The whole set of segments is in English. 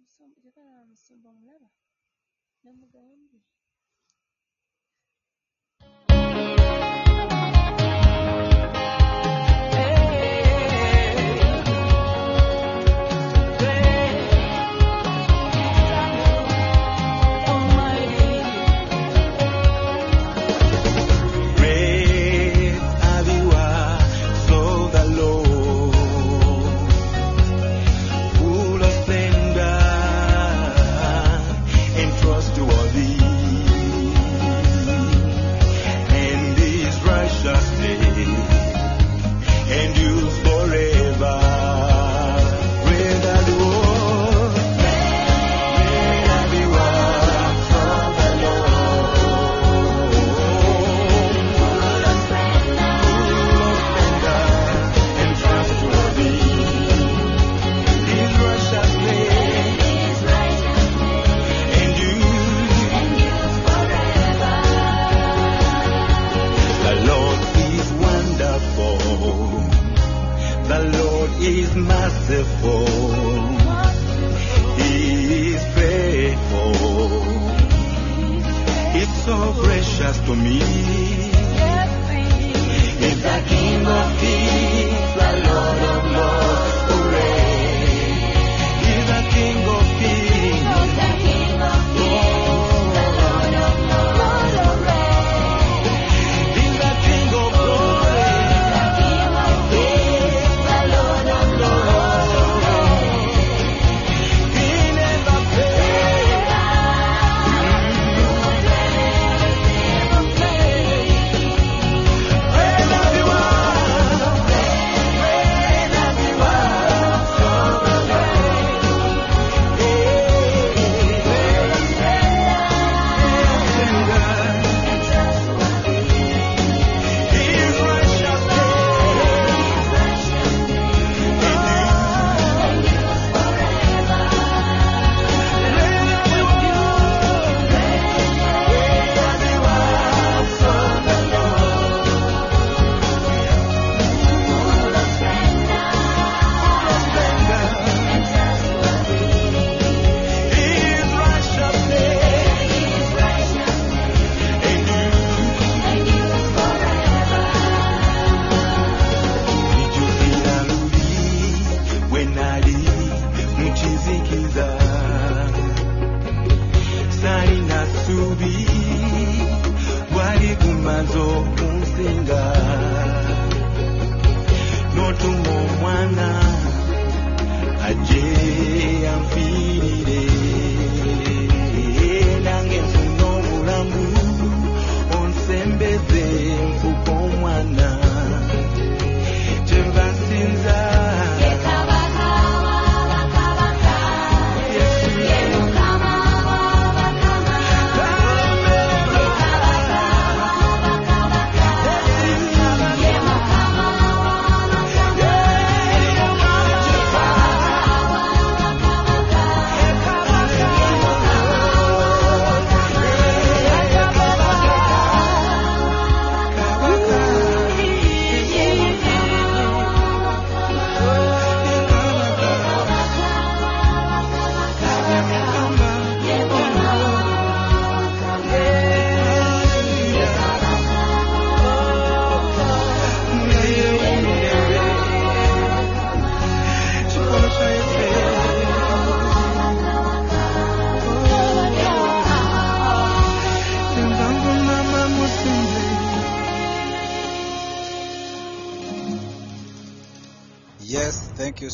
Yagamba omusumba omulaba, n'amugamba nti.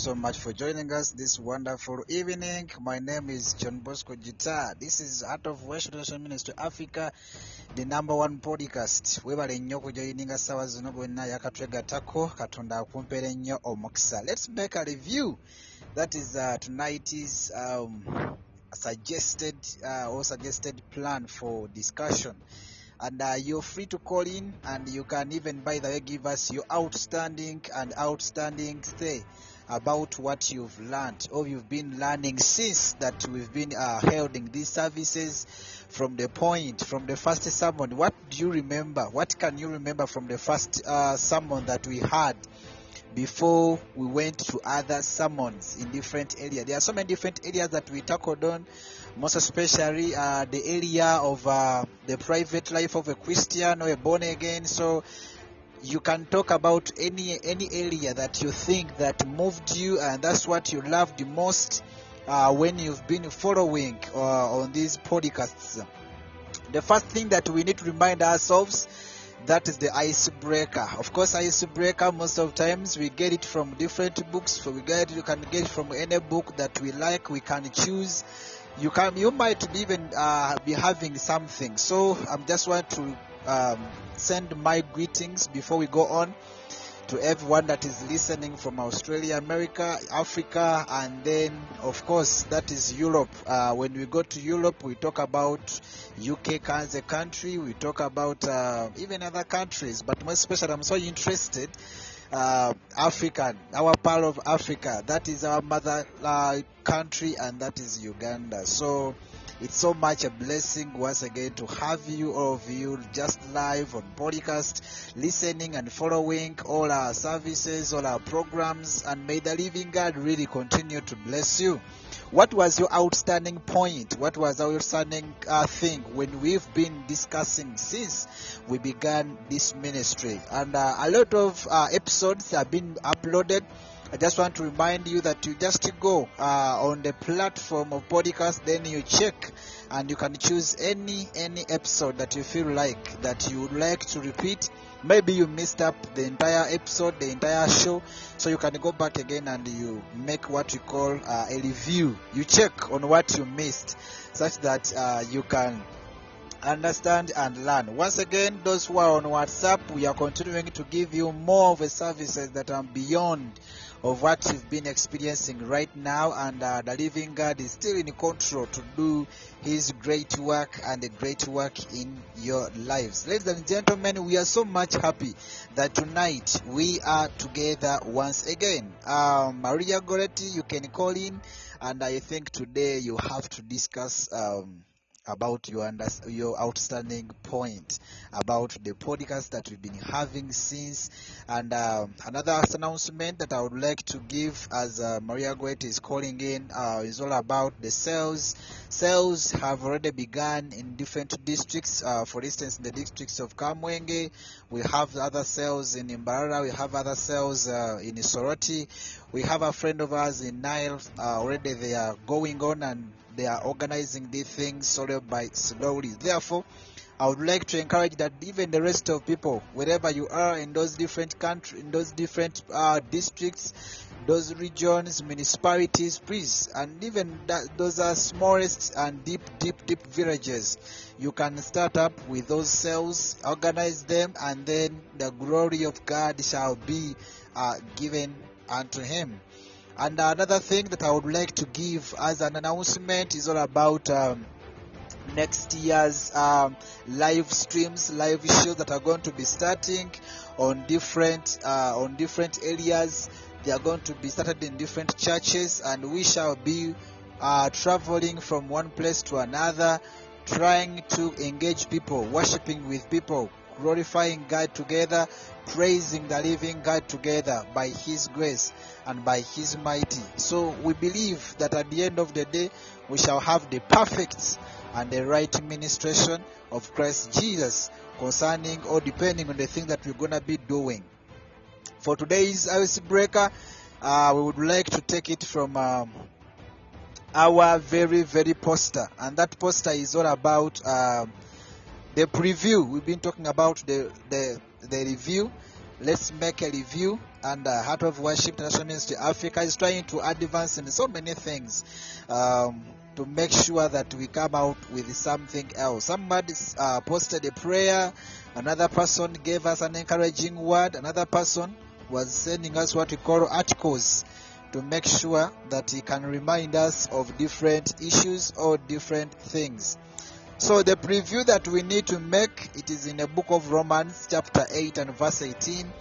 So much for joining us this wonderful evening. My name is John Bosco Guitar. This is Art of Nation Ministry Africa, the number one podcast. Webale nnyo okujoyininga ssaawa zino bwonna yakatwegattako katonda akumpeera ennyo. Let's make a review. That is uh, tonight's um, suggested uh, or suggested plan for discussion. And uh, you're free to call in, and you can even, by the way, give us your outstanding and outstanding say about what you've learned or you've been learning since that we've been uh, holding these services from the point, from the first sermon. What do you remember? What can you remember from the first uh, sermon that we had before we went to other sermons in different areas. There are so many different areas that we tackled on, most especially uh, the area of uh, the private life of a Christian or a born again. So you can talk about any any area that you think that moved you and that's what you loved the most uh, when you've been following uh, on these podcasts. The first thing that we need to remind ourselves that is the icebreaker. Of course, icebreaker most of times we get it from different books. We get you can get from any book that we like. We can choose. You can you might even uh, be having something. So I am just want to um, send my greetings before we go on to everyone that is listening from Australia, America, Africa, and then, of course, that is Europe. Uh, when we go to Europe, we talk about UK as a country, we talk about uh, even other countries, but most especially, I'm so interested. Uh, African, our part of Africa, that is our mother uh, country, and that is Uganda. So, it's so much a blessing once again to have you, all of you, just live on podcast, listening and following all our services, all our programs, and may the living God really continue to bless you. What was your outstanding point? What was our outstanding uh, thing when we've been discussing since we began this ministry? And uh, a lot of uh, episodes have been uploaded. I just want to remind you that you just go uh, on the platform of podcast, then you check and you can choose any any episode that you feel like that you would like to repeat. Maybe you missed up the entire episode, the entire show, so you can go back again and you make what we call uh, a review. You check on what you missed, such that uh, you can understand and learn. Once again, those who are on WhatsApp, we are continuing to give you more of the services that are beyond of what you've been experiencing right now, and uh, the living God is still in control to do His great work and the great work in your lives. Ladies and gentlemen, we are so much happy that tonight we are together once again. Um, Maria Goretti, you can call in, and I think today you have to discuss. Um, about your under, your outstanding point about the podcast that we've been having since. And um, another announcement that I would like to give as uh, Maria Goet is calling in uh, is all about the sales. Sales have already begun in different districts. Uh, for instance, in the districts of Kamwenge, we have other sales in Mbarara, we have other sales uh, in Soroti. We have a friend of ours in Nile. Uh, already they are going on and they are organizing these things slowly by slowly. Therefore, I would like to encourage that even the rest of people, wherever you are in those different countries, in those different uh, districts, those regions, municipalities, please, and even that, those are smallest and deep, deep, deep villages. You can start up with those cells, organize them, and then the glory of God shall be uh, given unto Him. And another thing that I would like to give as an announcement is all about um, next year's um, live streams, live shows that are going to be starting on different uh, on different areas. They are going to be started in different churches, and we shall be uh, traveling from one place to another, trying to engage people, worshiping with people, glorifying God together, praising the living God together by His grace and by His mighty. So we believe that at the end of the day, we shall have the perfect and the right administration of Christ Jesus concerning or depending on the thing that we're going to be doing. For today's icebreaker, uh, we would like to take it from um, our very, very poster. And that poster is all about um, the preview. We've been talking about the, the, the review. Let's make a review. And uh, Heart of Worship International Ministry Africa is trying to advance in so many things. Um, to make sure that we come out with something else. Somebody uh, posted a prayer, another person gave us an encouraging word, another person was sending us what we call articles to make sure that he can remind us of different issues or different things. So the preview that we need to make it is in the book of Romans chapter 8 and verse 18.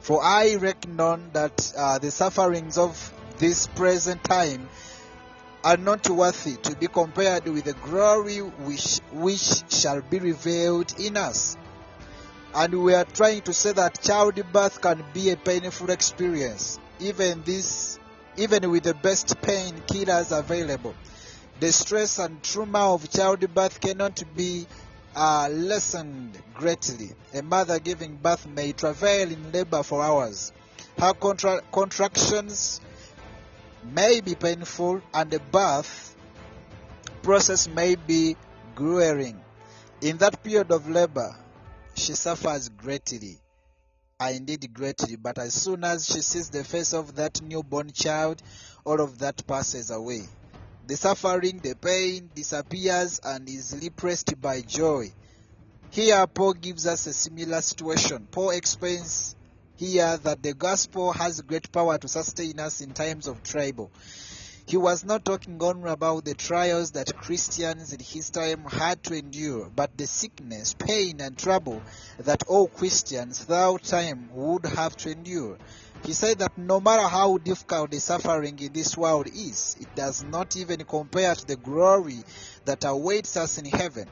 For I reckon that uh, the sufferings of this present time are not worthy to be compared with the glory which, which shall be revealed in us. And we are trying to say that childbirth can be a painful experience, even this, even with the best pain killers available. The stress and trauma of childbirth cannot be uh, lessened greatly. A mother giving birth may travail in labor for hours. Her contra- contractions may be painful, and the birth process may be grueling. In that period of labor, she suffers greatly. uh, Indeed, greatly. But as soon as she sees the face of that newborn child, all of that passes away. The suffering, the pain disappears and is replaced by joy. Here, Paul gives us a similar situation. Paul explains here that the gospel has great power to sustain us in times of trouble. He was not talking only about the trials that Christians in his time had to endure, but the sickness, pain, and trouble that all Christians throughout time would have to endure. He said that no matter how difficult the suffering in this world is, it does not even compare to the glory that awaits us in heaven.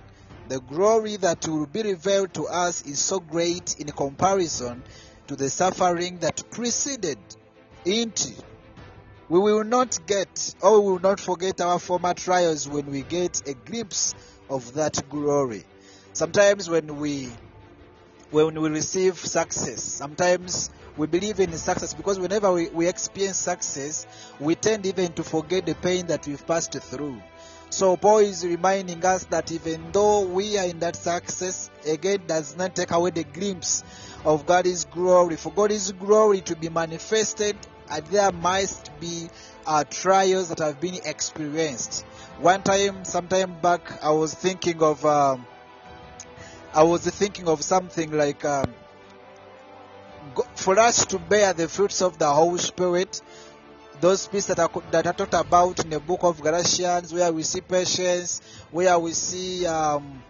The glory that will be revealed to us is so great in comparison to the suffering that preceded it. We will not get or we will not forget our former trials when we get a glimpse of that glory. Sometimes when we when we receive success, sometimes we believe in success because whenever we, we experience success, we tend even to forget the pain that we've passed through. So Paul is reminding us that even though we are in that success, again does not take away the glimpse of God's glory. For God's glory to be manifested, there must be uh, trials that have been experienced. One time, some time back, I was thinking of, um, I was thinking of something like, um, for us to bear the fruits of the Holy Spirit, those things that are, that are talked about in the book of Galatians, where we see patience, where we see um,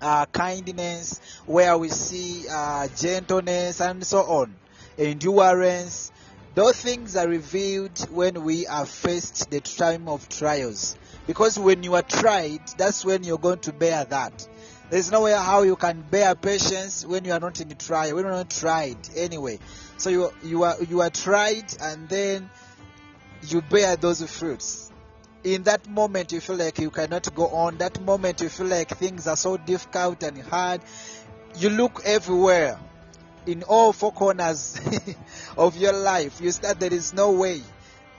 uh, kindness, where we see uh, gentleness, and so on, endurance. Those things are revealed when we are faced the time of trials. Because when you are tried, that's when you're going to bear that. There's no way how you can bear patience when you are not in trial, when you're not tried anyway. So you you are you are tried and then you bear those fruits. In that moment, you feel like you cannot go on. That moment, you feel like things are so difficult and hard. You look everywhere, in all four corners of your life. You start there is no way.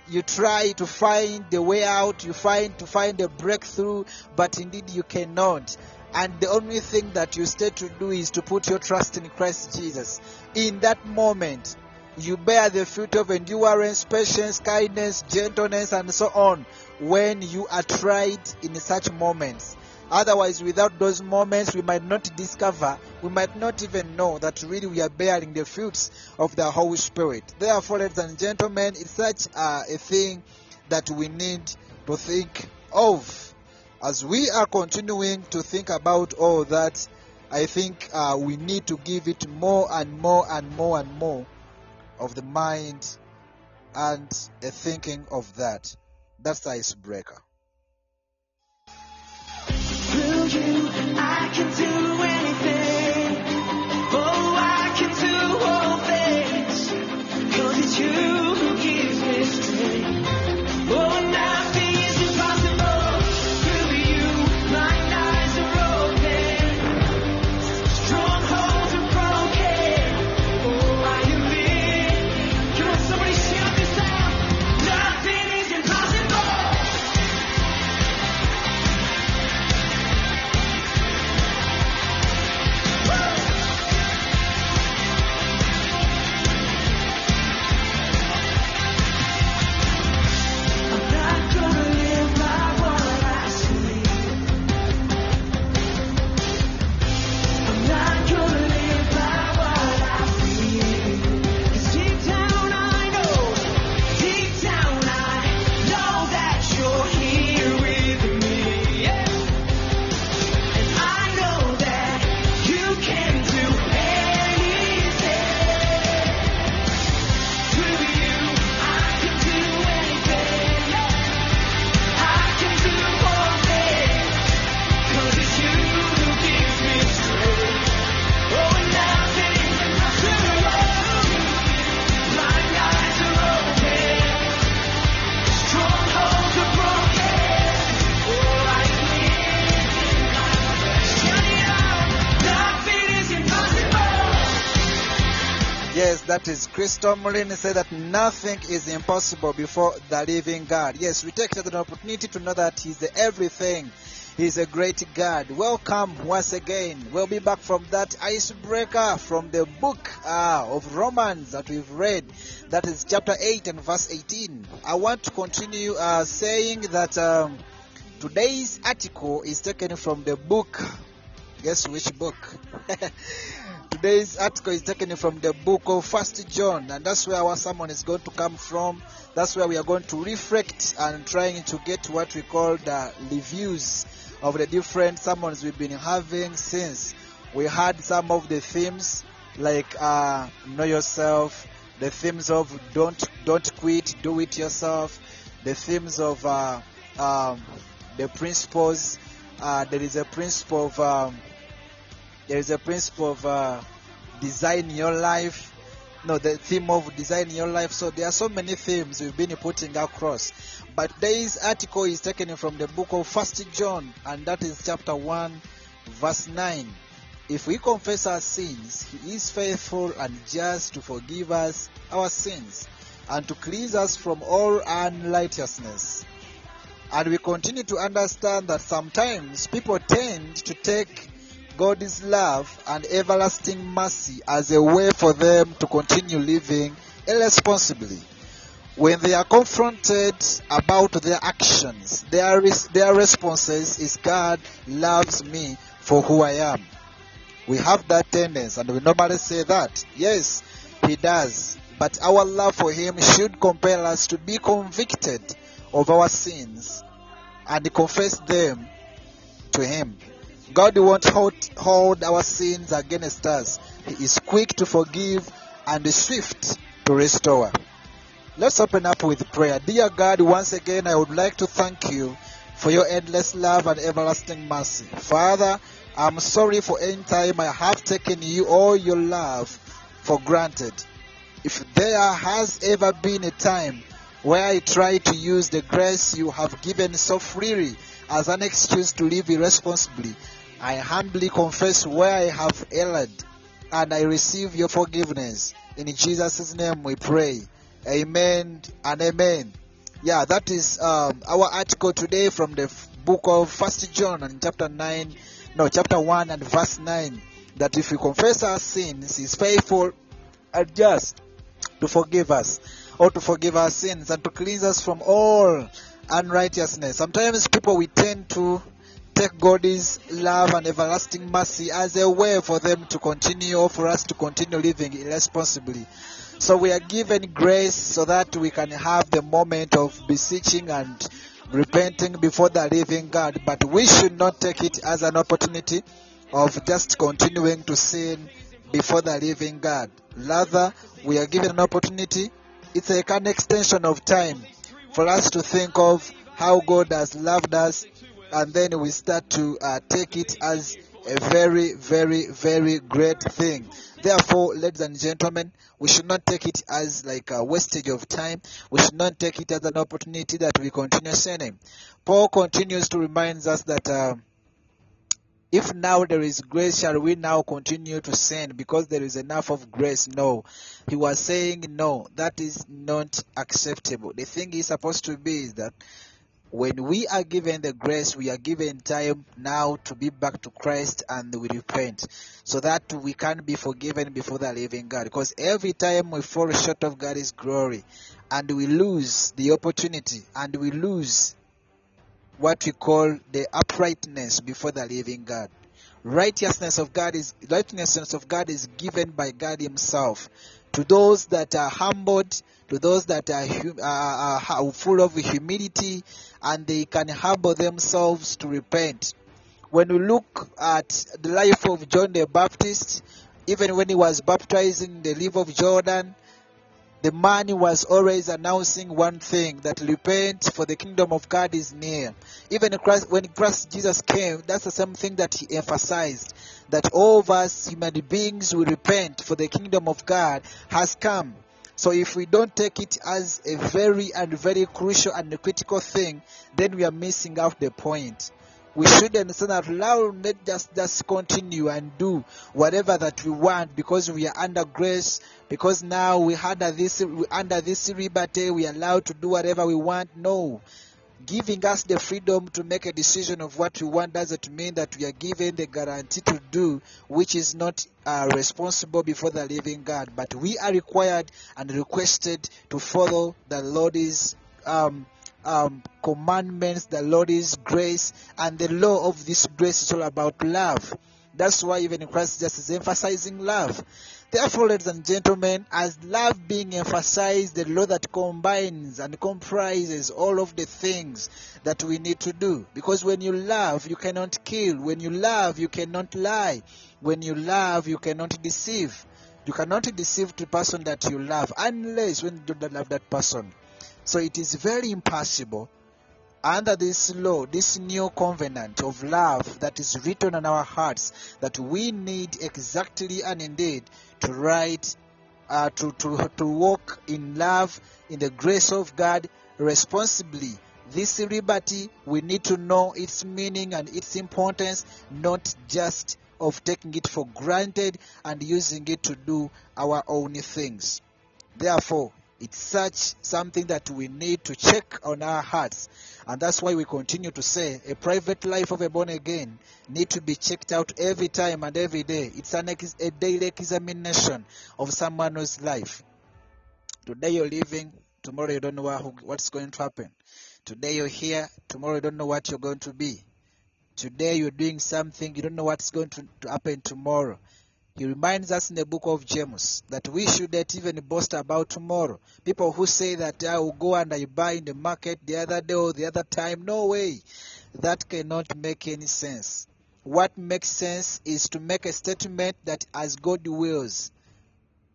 You try to find the way out. You find to find a breakthrough, but indeed you cannot. And the only thing that you stay to do is to put your trust in Christ Jesus. In that moment, you bear the fruit of endurance, patience, kindness, gentleness, and so on when you are tried in such moments. Otherwise, without those moments, we might not discover, we might not even know that really we are bearing the fruits of the Holy Spirit. Therefore, ladies and gentlemen, it's such a thing that we need to think of. As we are continuing to think about all that, I think uh, we need to give it more and more and more and more of the mind and a thinking of that. That's the icebreaker. You, that is Chris Tomlin, said that nothing is impossible before the living God. Yes, we take as an opportunity to know that He's the everything. He's a great God. Welcome once again. We'll be back from that icebreaker from the book uh, of Romans that we've read. That is chapter 8 and verse 18. I want to continue uh, saying that um, today's article is taken from the book. Guess which book? Today's article is taken from the book of First John, and that's where our sermon is going to come from. That's where we are going to reflect and trying to get what we call the reviews of the different sermons we've been having since. We had some of the themes like uh, know yourself, the themes of don't don't quit, do it yourself, the themes of uh, um, the principles. Uh, there is a principle of um, there is a principle of uh, design your life. No the theme of design your life. So there are so many themes we've been putting across. But today's article is taken from the book of first john and that is chapter 1 verse 9 if we confess our sins he is faithful and just to forgive us our sins and to cleanse us from all unrighteousness. And we continue to understand that sometimes people tend to take God's love and everlasting mercy as a way for them to continue living irresponsibly. When they are confronted about their actions, their, res- their responses is God loves me for who I am. We have that tendency and we normally say that. Yes, He does. But our love for Him should compel us to be convicted of our sins and confess them to Him. God won't hold, hold our sins against us. He is quick to forgive and swift to restore. Let's open up with prayer. Dear God, once again, I would like to thank you for your endless love and everlasting mercy. Father, I'm sorry for any time I have taken you or your love for granted. If there has ever been a time where I tried to use the grace you have given so freely as an excuse to live irresponsibly, I humbly confess where I have erred and I receive your forgiveness. In Jesus' name we pray. Amen and amen. Yeah, that is um, our article today from the book of First John and chapter 9, no, chapter 1 and verse 9. That if we confess our sins, He is faithful and just to forgive us or to forgive our sins and to cleanse us from all unrighteousness. Sometimes people we tend to take God's love and everlasting mercy as a way for them to continue or for us to continue living irresponsibly. So we are given grace so that we can have the moment of beseeching and repenting before the living God. But we should not take it as an opportunity of just continuing to sin before the living God. Rather, we are given an opportunity. It's like an extension of time for us to think of how God has loved us and then we start to uh, take it as a very, very, very great thing. Therefore, ladies and gentlemen, we should not take it as like a wastage of time. We should not take it as an opportunity that we continue sinning. Paul continues to remind us that uh, if now there is grace, shall we now continue to sin because there is enough of grace? No. He was saying no, that is not acceptable. The thing is supposed to be is that when we are given the grace, we are given time now to be back to Christ and we repent so that we can be forgiven before the living God. Because every time we fall short of God's glory and we lose the opportunity and we lose what we call the uprightness before the living God. Righteousness of God is righteousness of God is given by God Himself to those that are humbled, to those that are, hum- are, full of humility, and they can humble themselves to repent. When we look at the life of John the Baptist, even when he was baptizing the river of Jordan, the man was always announcing one thing that repent for the kingdom of God is near. Even Christ, when Christ Jesus came, that's the same thing that he emphasized that all of us human beings will repent for the kingdom of God has come. So if we don't take it as a very and very crucial and critical thing, then we are missing out the point. we should understand that love not just just continue and do whatever that we want because we are under grace because now we under this we under this liberty we are allowed to do whatever we want no giving us the freedom to make a decision of what we want doesn't mean that we are given the guarantee to do which is not uh, responsible before the living God. But we are required and requested to follow the Lord's um, um, commandments, the Lord's grace, and the law of this grace is all about love. That's why even Christ just is emphasizing love. Therefore, ladies and gentlemen, as love being emphasized, the law that combines and comprises all of the things that we need to do. Because when you love, you cannot kill. When you love, you cannot lie. When you love, you cannot deceive. You cannot deceive the person that you love unless when you don't love that person. So it is very impossible under this law, this new covenant of love that is written on our hearts, that we need exactly and indeed to write, uh, to, to, to walk in love, in the grace of God responsibly. This liberty, we need to know its meaning and its importance, not just of taking it for granted and using it to do our own things. Therefore, it's such something that we need to check on our hearts. And that's why we continue to say a private life of a born again need to be checked out every time and every day. It's an ex- a daily examination of someone's life. Today you're living, tomorrow you don't know what's going to happen. Today you're here, tomorrow you don't know what you're going to be. Today you're doing something, you don't know what's going to, to happen tomorrow. He reminds us in the book of James that we shouldn't even boast about tomorrow. People who say that I will go and I buy in the market the other day or the other time, no way. That cannot make any sense. What makes sense is to make a statement that as God wills,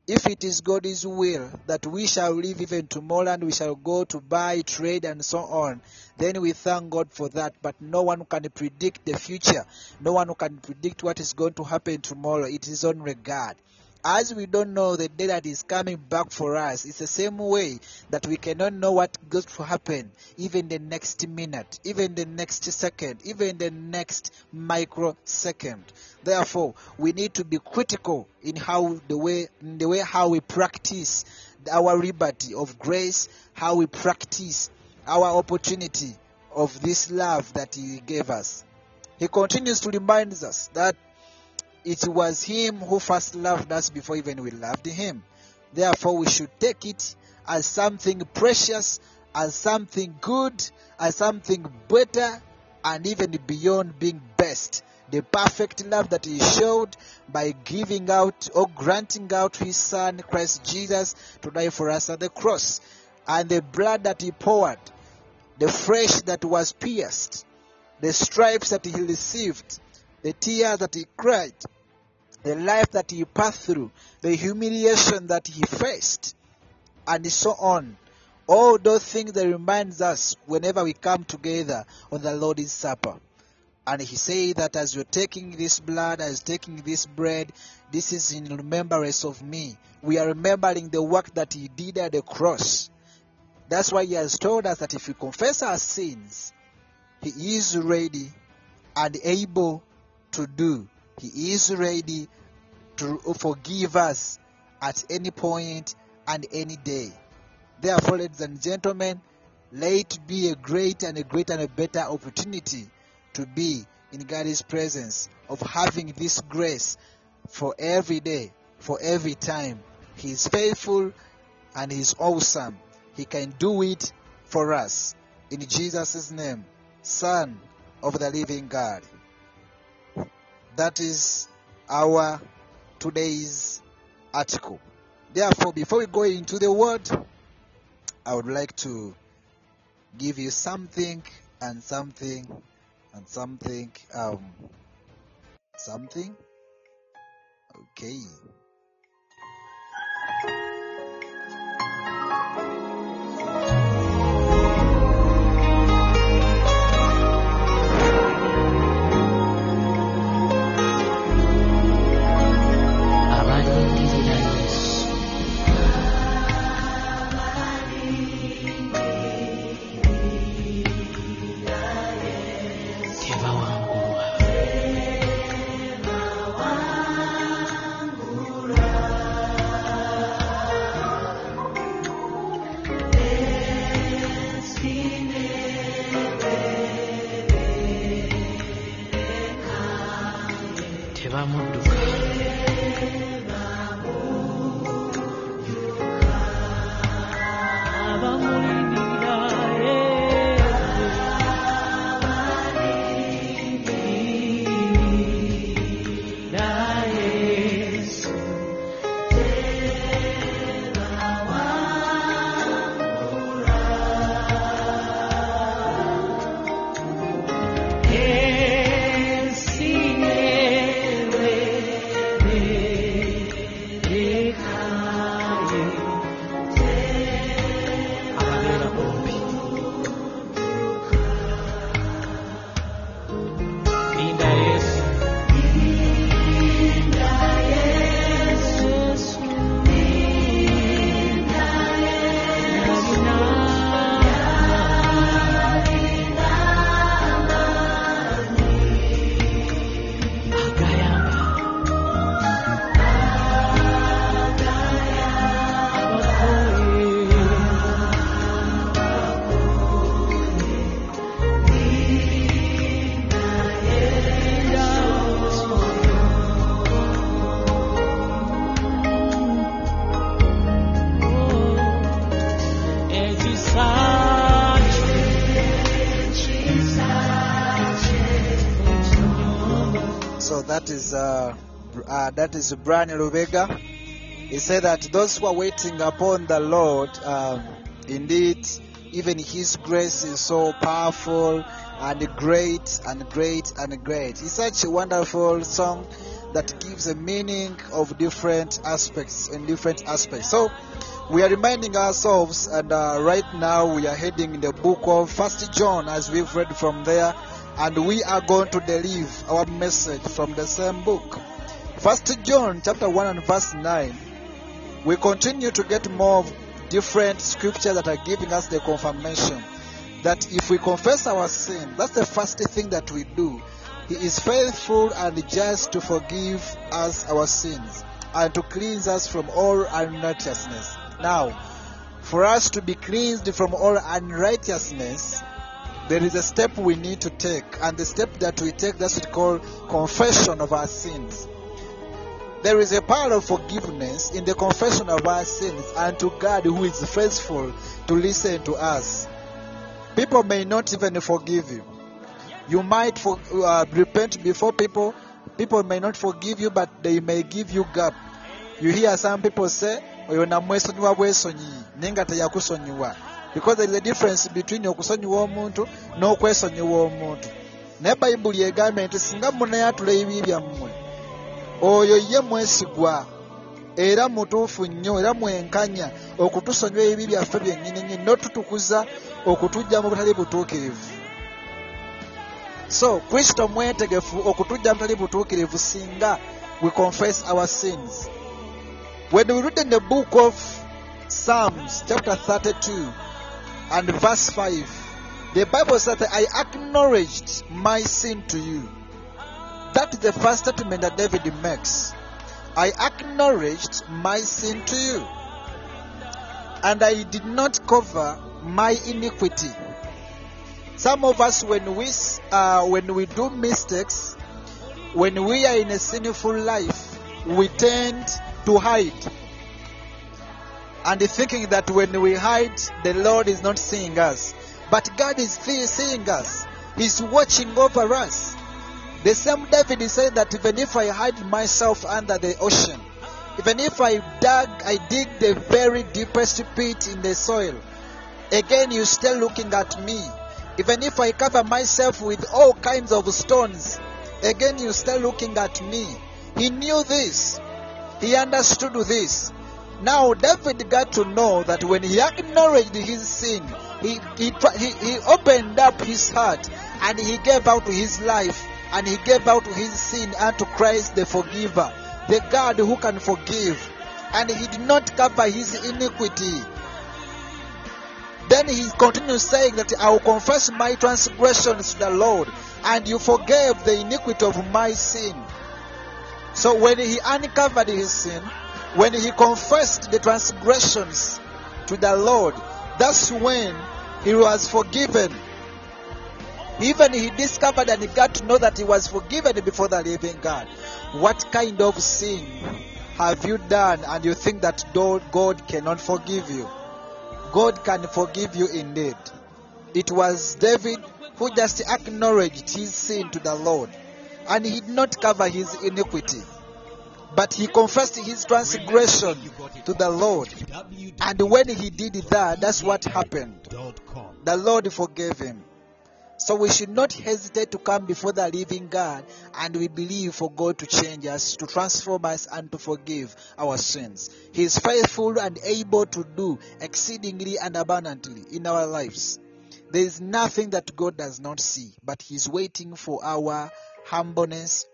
if it is God's will that we shall live even tomorrow and we shall go to buy, trade, and so on, then we thank God for that. But no one can predict the future. No one can predict what is going to happen tomorrow. It is on regard. As we don't know the day that is coming back for us, it's the same way that we cannot know what goes to happen even the next minute, even the next second, even the next microsecond. Therefore, we need to be critical in how the way the way how we practice our liberty of grace, how we practice our opportunity of this love that He gave us. He continues to remind us that it was Him who first loved us before even we loved Him. Therefore, we should take it as something precious, as something good, as something better, and even beyond being best. The perfect love that He showed by giving out or granting out His Son, Christ Jesus, to die for us at the cross, and the blood that He poured, the flesh that was pierced, the stripes that He received, the tears that He cried, the life that He passed through, the humiliation that He faced, and so on. All those things that reminds us whenever we come together on the Lord's Supper. And he said that as you're taking this blood, as taking this bread, this is in remembrance of me. We are remembering the work that he did at the cross. That's why he has told us that if we confess our sins, he is ready and able to do. He is ready to forgive us at any point and any day. Therefore, ladies and gentlemen, let it be a great and a great and a better opportunity to be in God's presence, of having this grace for every day, for every time. He is faithful and He is awesome. He can do it for us. In Jesus' name, Son of the living God. That is our today's article. Therefore, before we go into the word, I would like to give you something and something and something um something okay that is Brian Lubega. He said that those who are waiting upon the Lord, um, indeed, even His grace is so powerful and great and great and great. It's such a wonderful song that gives a meaning of different aspects in different aspects. So we are reminding ourselves, and uh, right now we are heading in the book of First John, as we've read from there, and we are going to deliver our message from the same book. First John chapter one and verse nine. We continue to get more different scriptures that are giving us the confirmation that if we confess our sin, that's the first thing that we do. He is faithful and just to forgive us our sins and to cleanse us from all unrighteousness. Now, for us to be cleansed from all unrighteousness, there is a step we need to take, and the step that we take that's what we call confession of our sins. There is a power of forgiveness in the confession of our sins and to God who is faithful to listen to us. People may not even forgive you. You might for, uh, repent before people. People may not forgive you, but they may give you gap. You hear some people say, oyo namwesonyiwa because there is a difference between okusonyiwa omuntu n'okwesonyiwa omuntu naye bayibuli egambye nti singa munayatula ebibi byammwe oyo ye mwesigwa. Era mutuufu nnyo era mwenkanya okutusonyiwa ebibi byaffe byennyini nnyini n'otutukuza okutujja mu butali butuukirivu. So kristo mwetegefu okutujja mu butali butuukirivu singa we confess our sins. When we read in the book of psalms chapter 32 and verse 5 the bible says that i acknowledged my sin to you that is the first statement that david makes. I acknowledged my sin to you and i did not cover my iniquity. Some of us when we uh, when we do mistakes when we are in a sinful life we tend to hide. And thinking that when we hide the lord is not seeing us. But god is seeing us. He's watching over us the same david is saying that even if i hide myself under the ocean even if i dug i dig the very deepest pit in the soil again you're still looking at me. Even if i cover myself with all kinds of stones again you're still looking at me. He knew this. He understood this. Now david got to know that when he acknowledged his sin he, he, he, he opened up his heart and he gave out his life and he gave out his sin unto christ the forgiver the god who can forgive and he did not cover his iniquity then he continues saying that I will confess my transgressions to the Lord, and you forgave the iniquity of my sin. So when he uncovered his sin, when he confessed the transgressions to the Lord, that's when he was forgiven. Even he discovered and he got to know that he was forgiven before the living God. What kind of sin have you done and you think that God cannot forgive you? God can forgive you indeed. It was David who just acknowledged his sin to the Lord and he did not cover his iniquity, but he confessed his transgression to the Lord. And when he did that, that's what happened. The Lord forgave him. So we should not hesitate to come before the living God and we believe for God to change us, to transform us, and to forgive our sins. He is faithful and able to do exceedingly and abundantly in our lives. There is nothing that God does not see, but He's waiting for our humbleness.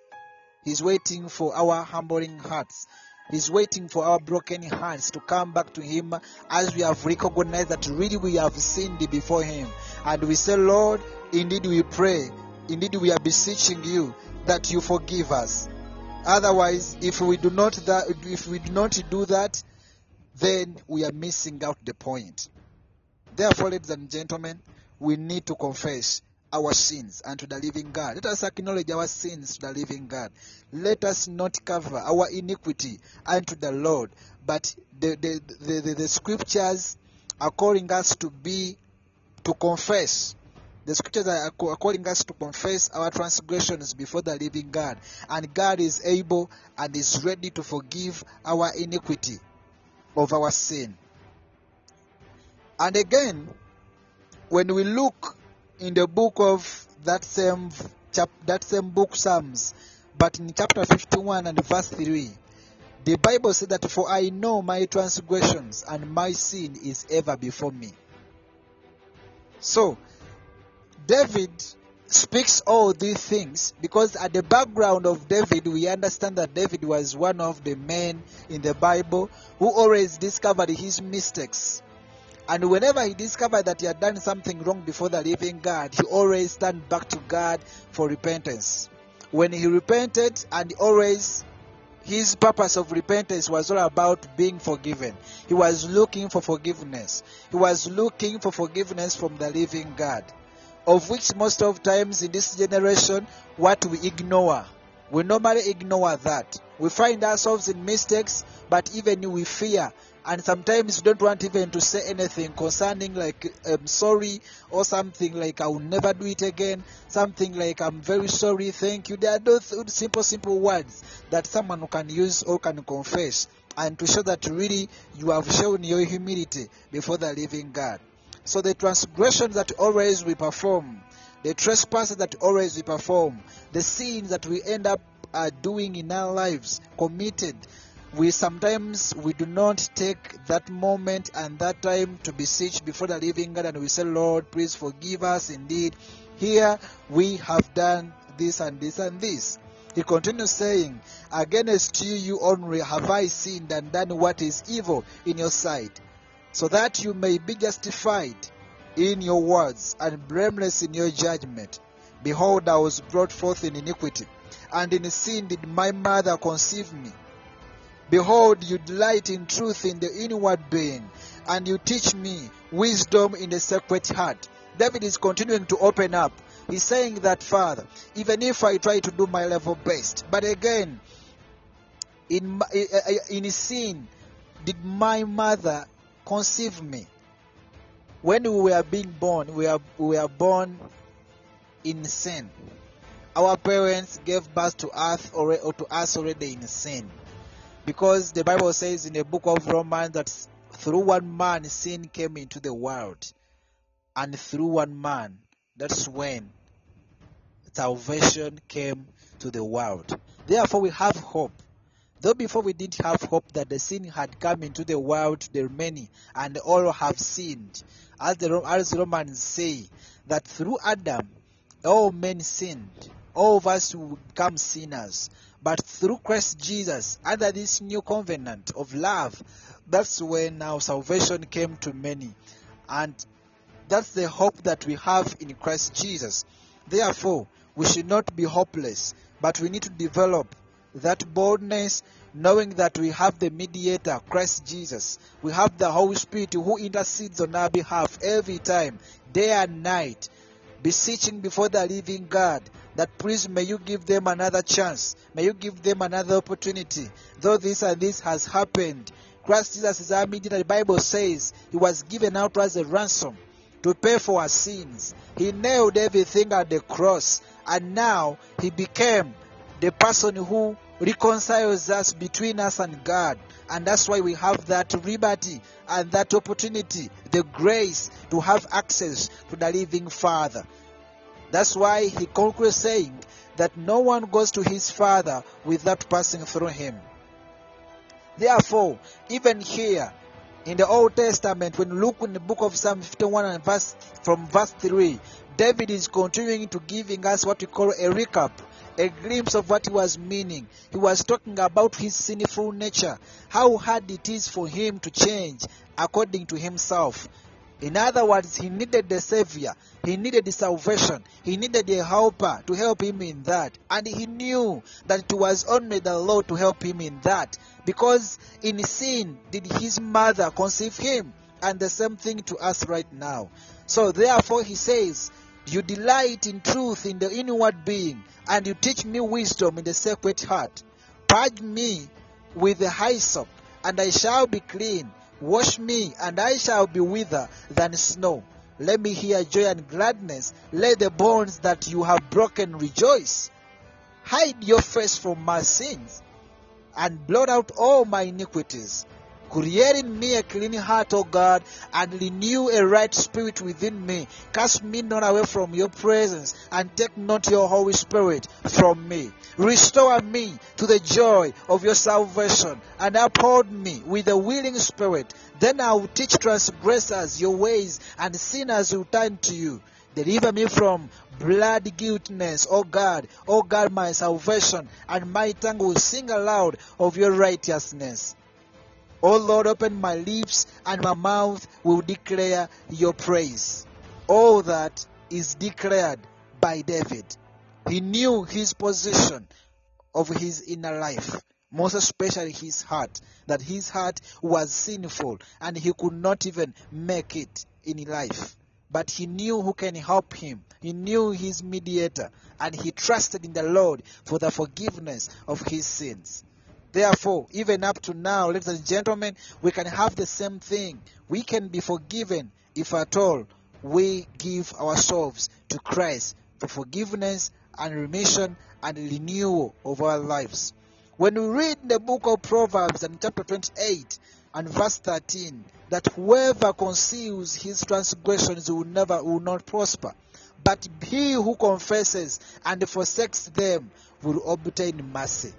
He's waiting for our humbling hearts. He's waiting for our broken hearts to come back to Him as we have recognized that really we have sinned before Him. And we say, Lord, indeed we pray, indeed we are beseeching you that you forgive us. Otherwise, if we do not that, if we do not do that, then we are missing out the point. Therefore, ladies and gentlemen, we need to confess our sins unto the living God. Let us acknowledge our sins to the living God. Let us not cover our iniquity unto the Lord, but the, the, the, the, the scriptures are calling us to be, to confess. The scriptures are calling us to confess our transgressions before the living God. And God is able and is ready to forgive our iniquity of our sin. And again, when we look in the book of that same chap, that same book Psalms, but in chapter 51 and verse 3, the Bible says that for I know my transgressions and my sin is ever before me. So, David speaks all these things because at the background of David, we understand that David was one of the men in the Bible who always discovered his mistakes. And whenever he discovered that he had done something wrong before the living God, he always turned back to God for repentance. When he repented, and always his purpose of repentance was all about being forgiven. He was looking for forgiveness. He was looking for forgiveness from the living God, of which most of times in this generation, what we ignore. We normally ignore that. We find ourselves in mistakes, but even we fear and sometimes you don't want even to say anything concerning like I'm sorry or something like I will never do it again, something like I'm very sorry, thank you. There are those simple, simple words that someone can use or can confess and to show that really you have shown your humility before the living God. So the transgressions that always we perform, the trespasses that always we perform, the sins that we end up uh, doing in our lives, committed, we sometimes we do not take that moment and that time to beseech before the living God and we say, Lord, please forgive us indeed. Here we have done this and this and this. He continues saying, Against you, you only have I sinned and done what is evil in your sight, so that you may be justified in your words and blameless in your judgment. Behold, I was brought forth in iniquity, and in sin did my mother conceive me. Behold, you delight in truth in the inward being, and you teach me wisdom in the secret heart. David is continuing to open up. He's saying that, Father, even if I try to do my level best, but again, in, eh, eh, eh, in sin, did my mother conceive me? When we were being born, we are, we are born in sin. Our parents gave birth to us, or to us already in sin because the Bible says in the book of Romans that through one man sin came into the world, and through one man, that's when salvation came to the world. Therefore, we have hope. Though before we didn't have hope that the sin had come into the world, there many, and all have sinned. As the as Romans say, that through Adam, all men sinned. All of us will become sinners. But through Christ Jesus, under this new covenant of love, that's when now salvation came to many. And that's the hope that we have in Christ Jesus. Therefore, we should not be hopeless, but we need to develop that boldness, knowing that we have the mediator, Christ Jesus. We have the Holy Spirit who intercedes on our behalf every time, day and night, beseeching before the living God that please may you give them another chance. May you give them another opportunity. Though this and this has happened, Christ Jesus is our mediator. The Bible says he was given out as a ransom to pay for our sins. He nailed everything at the cross, and now he became the person who reconciles us between us and God. And that's why we have that liberty and that opportunity, the grace to have access to the living Father. That's why he concludes saying that no one goes to his Father without passing through him. Therefore, even here in the Old Testament, when look in the book of Psalm 51 and verse from verse 3, David is continuing to giving us what we call a recap, a glimpse of what he was meaning. He was talking about his sinful nature, how hard it is for him to change according to himself. In other words, he needed the Savior. He needed the salvation. He needed a helper to help him in that. And he knew that it was only the Lord to help him in that. Because in sin did his mother conceive him. And the same thing to us right now. So therefore he says, You delight in truth in the inward being, and you teach me wisdom in the sacred heart. Purge me with the hyssop, and I shall be clean. Wash me, and I shall be whiter than snow. Let me hear joy and gladness. Let the bones that you have broken rejoice. Hide your face from my sins, and blot out all my iniquities. Create in me a clean heart, O God, and renew a right spirit within me. Cast me not away from your presence, and take not your Holy Spirit from me. Restore me to the joy of your salvation, and uphold me with a willing spirit. Then I will teach transgressors your ways, and sinners will turn to you. Deliver me from blood guiltiness, O God, O God, my salvation, and my tongue will sing aloud of your righteousness. O Lord, open my lips, and my mouth will declare your praise. All that is declared by David. He knew his position of his inner life, most especially his heart, that his heart was sinful and he could not even make it in life. But he knew who can help him. He knew his mediator and he trusted in the Lord for the forgiveness of his sins. Therefore, even up to now, ladies and gentlemen, we can have the same thing. We can be forgiven if at all we give ourselves to Christ for forgiveness and remission and renewal of our lives. When we read the book of Proverbs and chapter 28 and verse 13, that whoever conceals his transgressions will never will not prosper, but he who confesses and forsakes them will obtain mercy.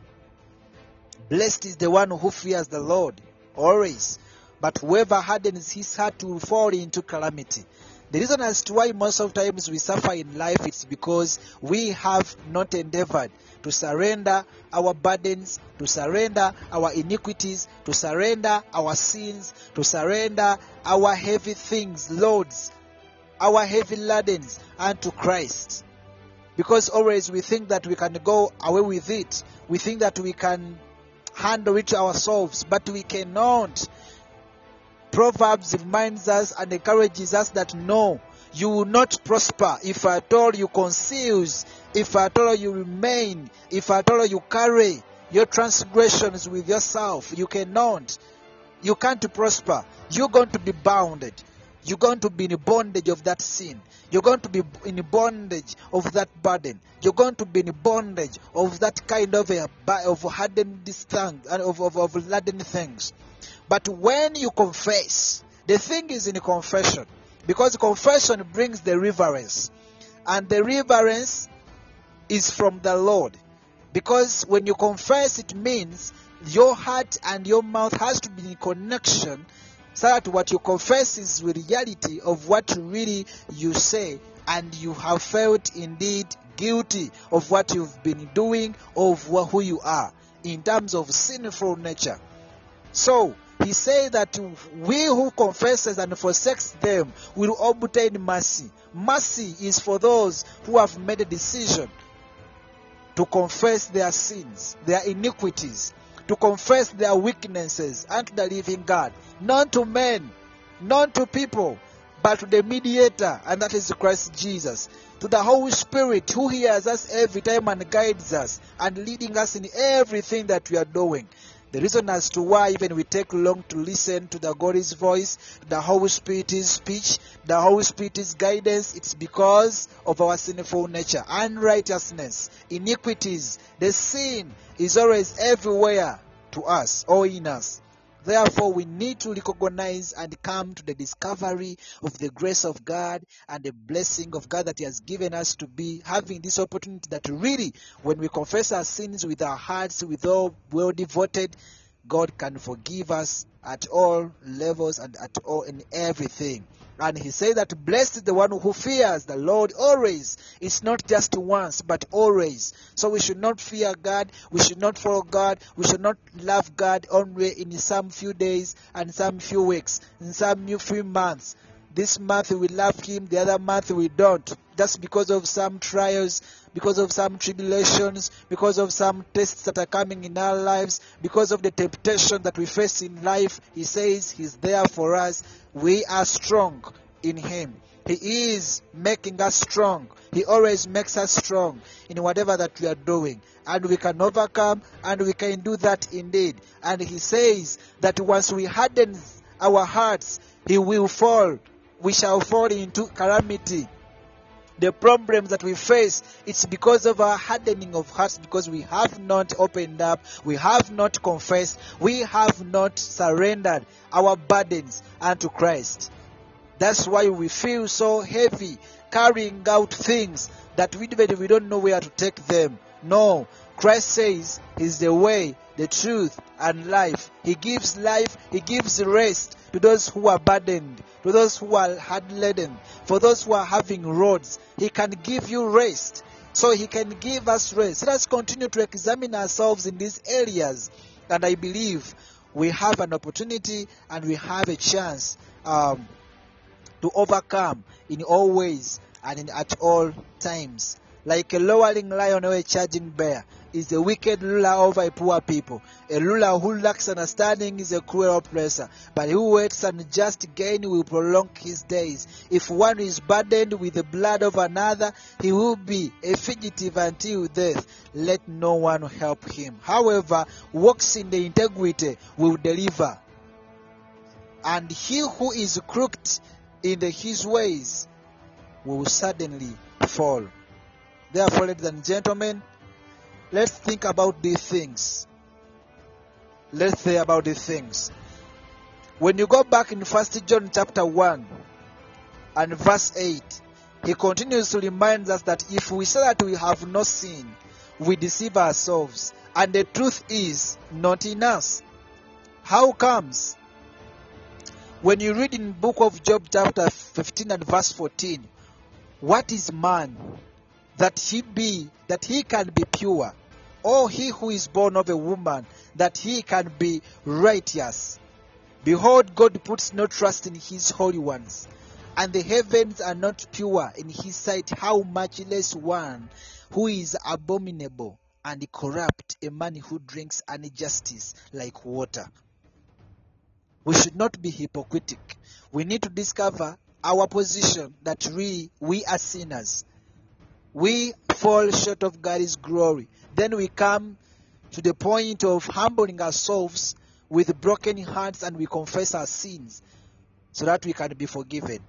Blessed is the one who fears the Lord always, but whoever hardens his heart will fall into calamity. The reason as to why most of times we suffer in life is because we have not endeavored to surrender our burdens, to surrender our iniquities, to surrender our sins, to surrender our heavy things, loads, our heavy ladens unto Christ. Because always we think that we can go away with it. We think that we can handle it ourselves, but we cannot. Proverbs reminds us and encourages us that no, you will not prosper if at all you conceal, if at all you remain, if at all you carry your transgressions with yourself. You cannot. You can't prosper. You're going to be bounded. You're going to be in bondage of that sin. You're going to be in bondage of that burden. You're going to be in bondage of that kind of a of hardened thing, uh, of, of, of laden things. But when you confess, the thing is in confession. Because confession brings the reverence. And the reverence is from the Lord. Because when you confess, it means your heart and your mouth has to be in connection so that what you confess is the reality of what really you say and you have felt indeed guilty of what you've been doing of who you are in terms of sinful nature. So he said that we who confesses and forsakes them will obtain mercy. Mercy is for those who have made a decision to confess their sins, their iniquities, to confess their weaknesses unto the living God, not to men, not to people, but to the mediator, and that is Christ Jesus, to the Holy Spirit who hears us every time and guides us and leading us in everything that we are doing. The reason as to why even we take long to listen to the God's voice, the Holy Spirit's speech, the Holy Spirit's guidance, it's because of our sinful nature, unrighteousness, iniquities. The sin is always everywhere to us or in us. Therefore, we need to recognize and come to the discovery of the grace of God and the blessing of God that He has given us to be having this opportunity that really, when we confess our sins with our hearts, with all well devoted, God can forgive us at all levels and at all in everything. And he said that blessed is the one who fears the Lord always. It's not just once, but always. So we should not fear God. We should not follow God. We should not love God only in some few days and some few weeks, in some few months. This month we love Him, the other month we don't. Just because of some trials, because of some tribulations, because of some tests that are coming in our lives, because of the temptation that we face in life, He says He's there for us. We are strong in Him. He is making us strong. He always makes us strong in whatever that we are doing. And we can overcome and we can do that indeed. And He says that once we harden our hearts, He will fall. We shall fall into calamity. The problems that we face it's because of our hardening of hearts because we have not opened up we have not confessed we have not surrendered our burdens unto christ. That's why we feel so heavy carrying out things that we, we don't know where to take them. No christ says he's the way the truth and life. He gives life he gives rest to those who are burdened to those who are hard laden. For those who are having roads he can give you rest. So he can give us rest. Let us continue to examine ourselves in these areas. And i believe we have an opportunity and we have a chance um, to overcome in all ways and in, at all times. Like a lowering lion or a charging bear is a wicked ruler over a poor people. A ruler who lacks understanding is a cruel oppressor, but who waits and just gain will prolong his days. If one is burdened with the blood of another, he will be a fugitive until death. Let no one help him. However, walks in the integrity will deliver. And he who is crooked in the, his ways will suddenly fall. Therefore, ladies and gentlemen, let's think about these things. Let's say about these things. When you go back in First John chapter 1 and verse 8, he continues to remind us that if we say that we have no sin, we deceive ourselves, and the truth is not in us. How comes? When you read in book of Job chapter 15 and verse 14, what is man that he be that he can be pure. Or he who is born of a woman that he can be righteous. Behold god puts no trust in his holy ones and the heavens are not pure in his sight. How much less one who is abominable and corrupt a man who drinks injustice like water. We should not be hypocritic. We need to discover our position that we we are sinners we fall short of God's glory. Then we come to the point of humbling ourselves with broken hearts and we confess our sins so that we can be forgiven.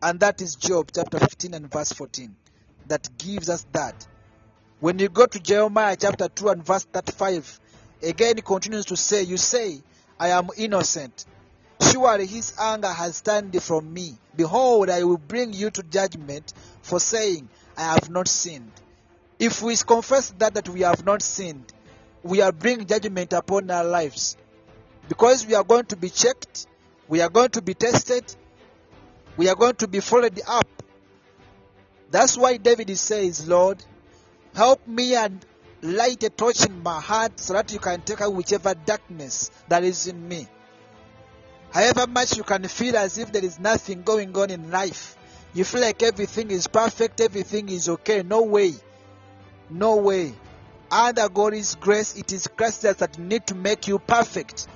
And that is Job chapter 15 and verse 14 that gives us that. When you go to Jeremiah chapter 2 and verse 35, again he continues to say, You say, I am innocent. Surely his anger has turned from me. Behold, I will bring you to judgment for saying, I have not sinned. If we confess that that we have not sinned, we are bringing judgment upon our lives. Because we are going to be checked, we are going to be tested, we are going to be followed up. That's why David says, Lord, help me and light a torch in my heart so that you can take out whichever darkness that is in me. However much you can feel as if there is nothing going on in life, you feel like everything is perfect, everything is okay. No way. No way. Under God's grace, it is Christ that need to make you perfect.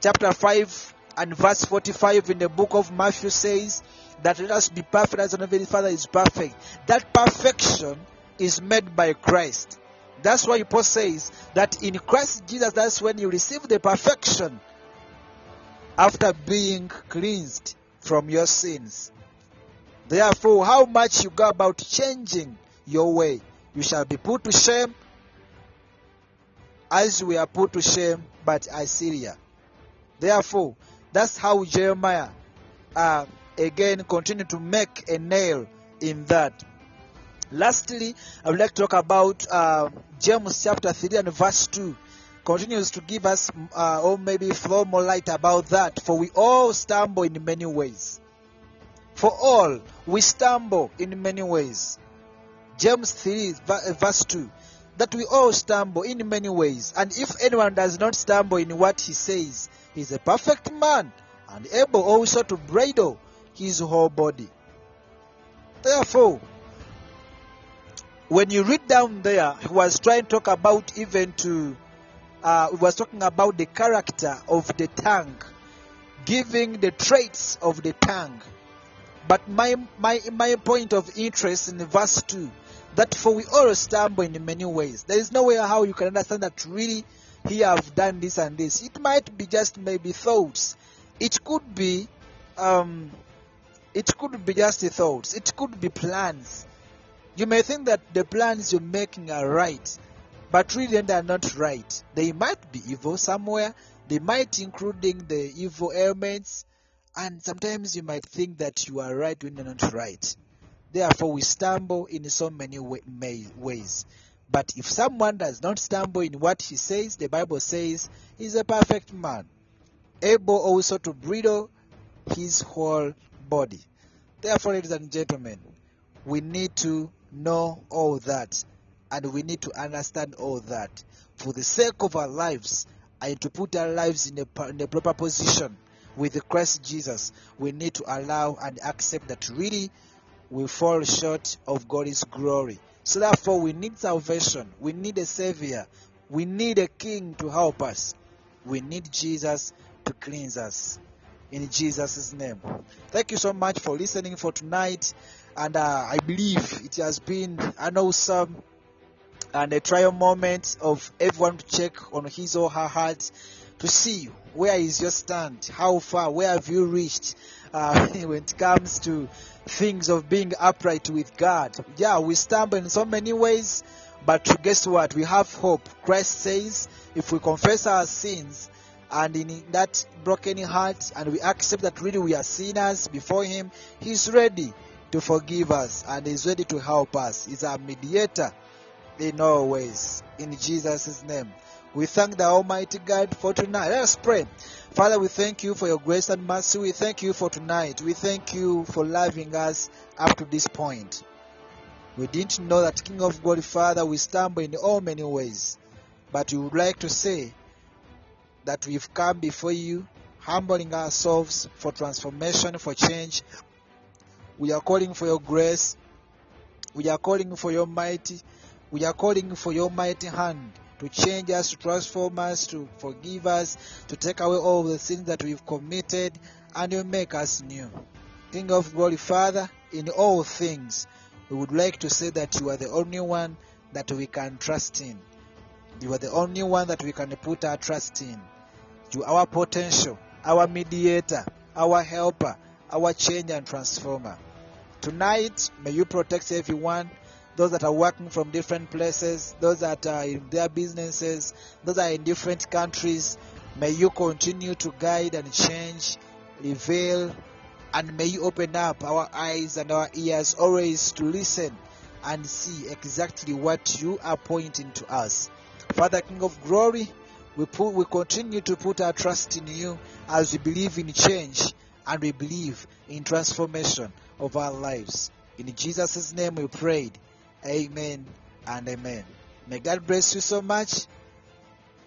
Chapter 5 and verse 45 in the book of Matthew says that let us be perfect as our Heavenly Father is perfect. That perfection is made by Christ. That's why Paul says that in Christ Jesus, that's when you receive the perfection after being cleansed from your sins. Therefore, how much you go about changing your way, you shall be put to shame as we are put to shame by Assyria. Therefore, that's how Jeremiah uh, again continued to make a nail in that. Lastly, I would like to talk about uh, James chapter 3 and verse 2. Continues to give us, uh, or maybe throw more light about that. For we all stumble in many ways. For all, we stumble in many ways. James 3, verse 2. That we all stumble in many ways. And if anyone does not stumble in what he says, he is a perfect man and able also to bridle his whole body. Therefore, when you read down there, he was trying to talk about even to, uh, he was talking about the character of the tongue, giving the traits of the tongue. But my, my, my point of interest in verse 2, that for we all stumble in many ways. There is no way how you can understand that really he have done this and this. It might be just maybe thoughts. It could be, um, it could be just thoughts. It could be plans. You may think that the plans you're making are right, but really they are not right. They might be evil somewhere. They might including the evil elements, and sometimes you might think that you are right when you're not right. Therefore, we stumble in so many wa- may- ways. But if someone does not stumble in what he says, the Bible says he's a perfect man, able also to bridle his whole body. Therefore, ladies and gentlemen, we need to know all that and we need to understand all that for the sake of our lives and to put our lives in a, in a proper position with Christ Jesus. We need to allow and accept that really we fall short of God's glory. So therefore, we need salvation. We need a savior. We need a king to help us. We need Jesus to cleanse us. In Jesus' name. Thank you so much for listening for tonight. And uh, I believe it has been an awesome and a trial moment of everyone to check on his or her heart to see where is your stand, how far, where have you reached uh, when it comes to things of being upright with God. Yeah, we stumble in so many ways, but guess what? We have hope. Christ says if we confess our sins and in that broken heart and we accept that really we are sinners before Him, He's ready to forgive us and He's ready to help us. He's our mediator in all ways. In Jesus' name. We thank the Almighty God for tonight. Let us pray. Father, we thank you for your grace and mercy. We thank you for tonight. We thank you for loving us up to this point. We didn't know that King of God, Father, we stumble in all many ways. But we would like to say that we've come before you, humbling ourselves for transformation, for change. We are calling for your grace. We are calling for your mighty. We are calling for your mighty hand to change us, to transform us, to forgive us, to take away all the sins that we've committed, and to make us new. King of glory, Father, in all things, we would like to say that you are the only one that we can trust in. You are the only one that we can put our trust in. You are our potential, our mediator, our helper, our change and transformer. Tonight, may you protect everyone those that are working from different places, those that are in their businesses, those that are in different countries. May you continue to guide and change, reveal, and may you open up our eyes and our ears always to listen and see exactly what you are pointing to us. Father, King of Glory, we put, we continue to put our trust in you as we believe in change and we believe in transformation of our lives. In Jesus' name we prayed. Amen and amen. May God bless you so much.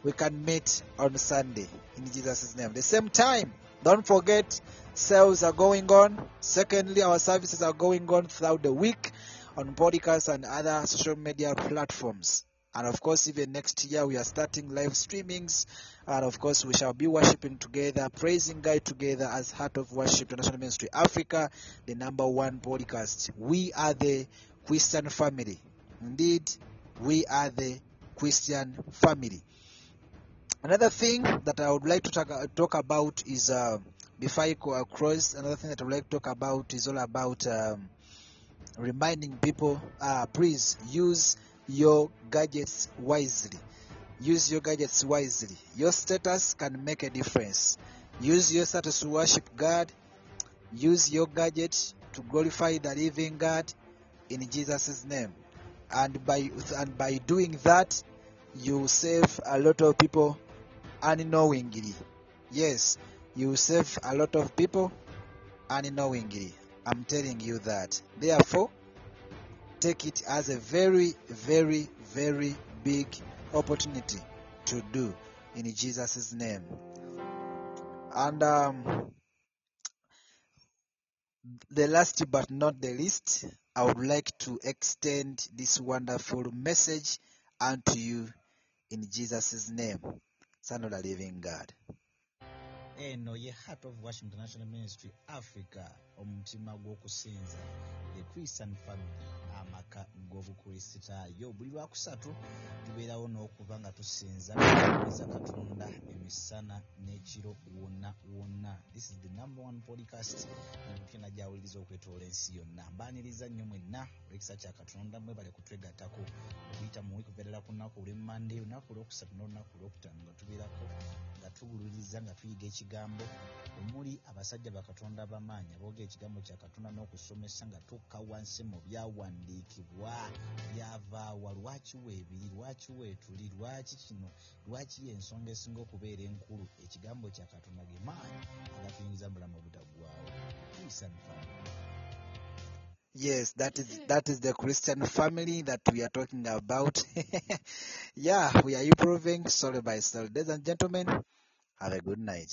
We can meet on Sunday in Jesus' name. The same time, don't forget sales are going on. Secondly, our services are going on throughout the week on podcasts and other social media platforms. And of course, even next year, we are starting live streamings. And of course, we shall be worshiping together, praising God together as Heart of Worship International Ministry Africa, the number one podcast. We are the Christian family. Indeed, we are the Christian family. Another thing that I would like to talk, talk about is uh, before I go across, another thing that I would like to talk about is all about um, reminding people uh, please use your gadgets wisely. Use your gadgets wisely. Your status can make a difference. Use your status to worship God. Use your gadget to glorify the living God in Jesus' name. And by and by doing that, you save a lot of people unknowingly. Yes, you save a lot of people unknowingly. I'm telling you that. Therefore, take it as a very, very, very big opportunity to do in Jesus' name. And um, the last but not the least, I would like to extend this wonderful message unto you in Jesus' name. Son of the living God. eno ye heart of worship international ministry africa omutima gw'okusinza. The christian family amaka g'obukristaayo buli lwakusatu tubeerawo n'okuba nga tusinza tuweereza katonda emisana n'ekiro wonna wonna. This is the number one podcast. Emipyana gyawuliriza okwetoola ensi yonna. Mbaaniriza nnyo mwenna olw'ekisa kya katonda mwebale kutwegattako. Okuyita mu wiiki kubeerera ku lunaku olw'emmande olunaku olwokusatu n'olunaku olwokutaano nga tubeerako nga tubuliriza nga tuyiga ekigambo. Omuli abasajja bakatonda bamaanyi aboogera ekigambo kya katonda n'okusomesa nga tukka wansi mu byawandiikibwa byavaawa lwaki weebiri lwaki weetuli lwaki kino lwaki ensonga esinga okubeera enkulu ekigambo kya katonda ge maanyi agatuyingiza mu bulamu obutaggwaawo Christian family. Yes, that is that is the Christian family that we are talking about. yeah, we are improving slowly by slowly. Ladies and gentlemen, have a good night.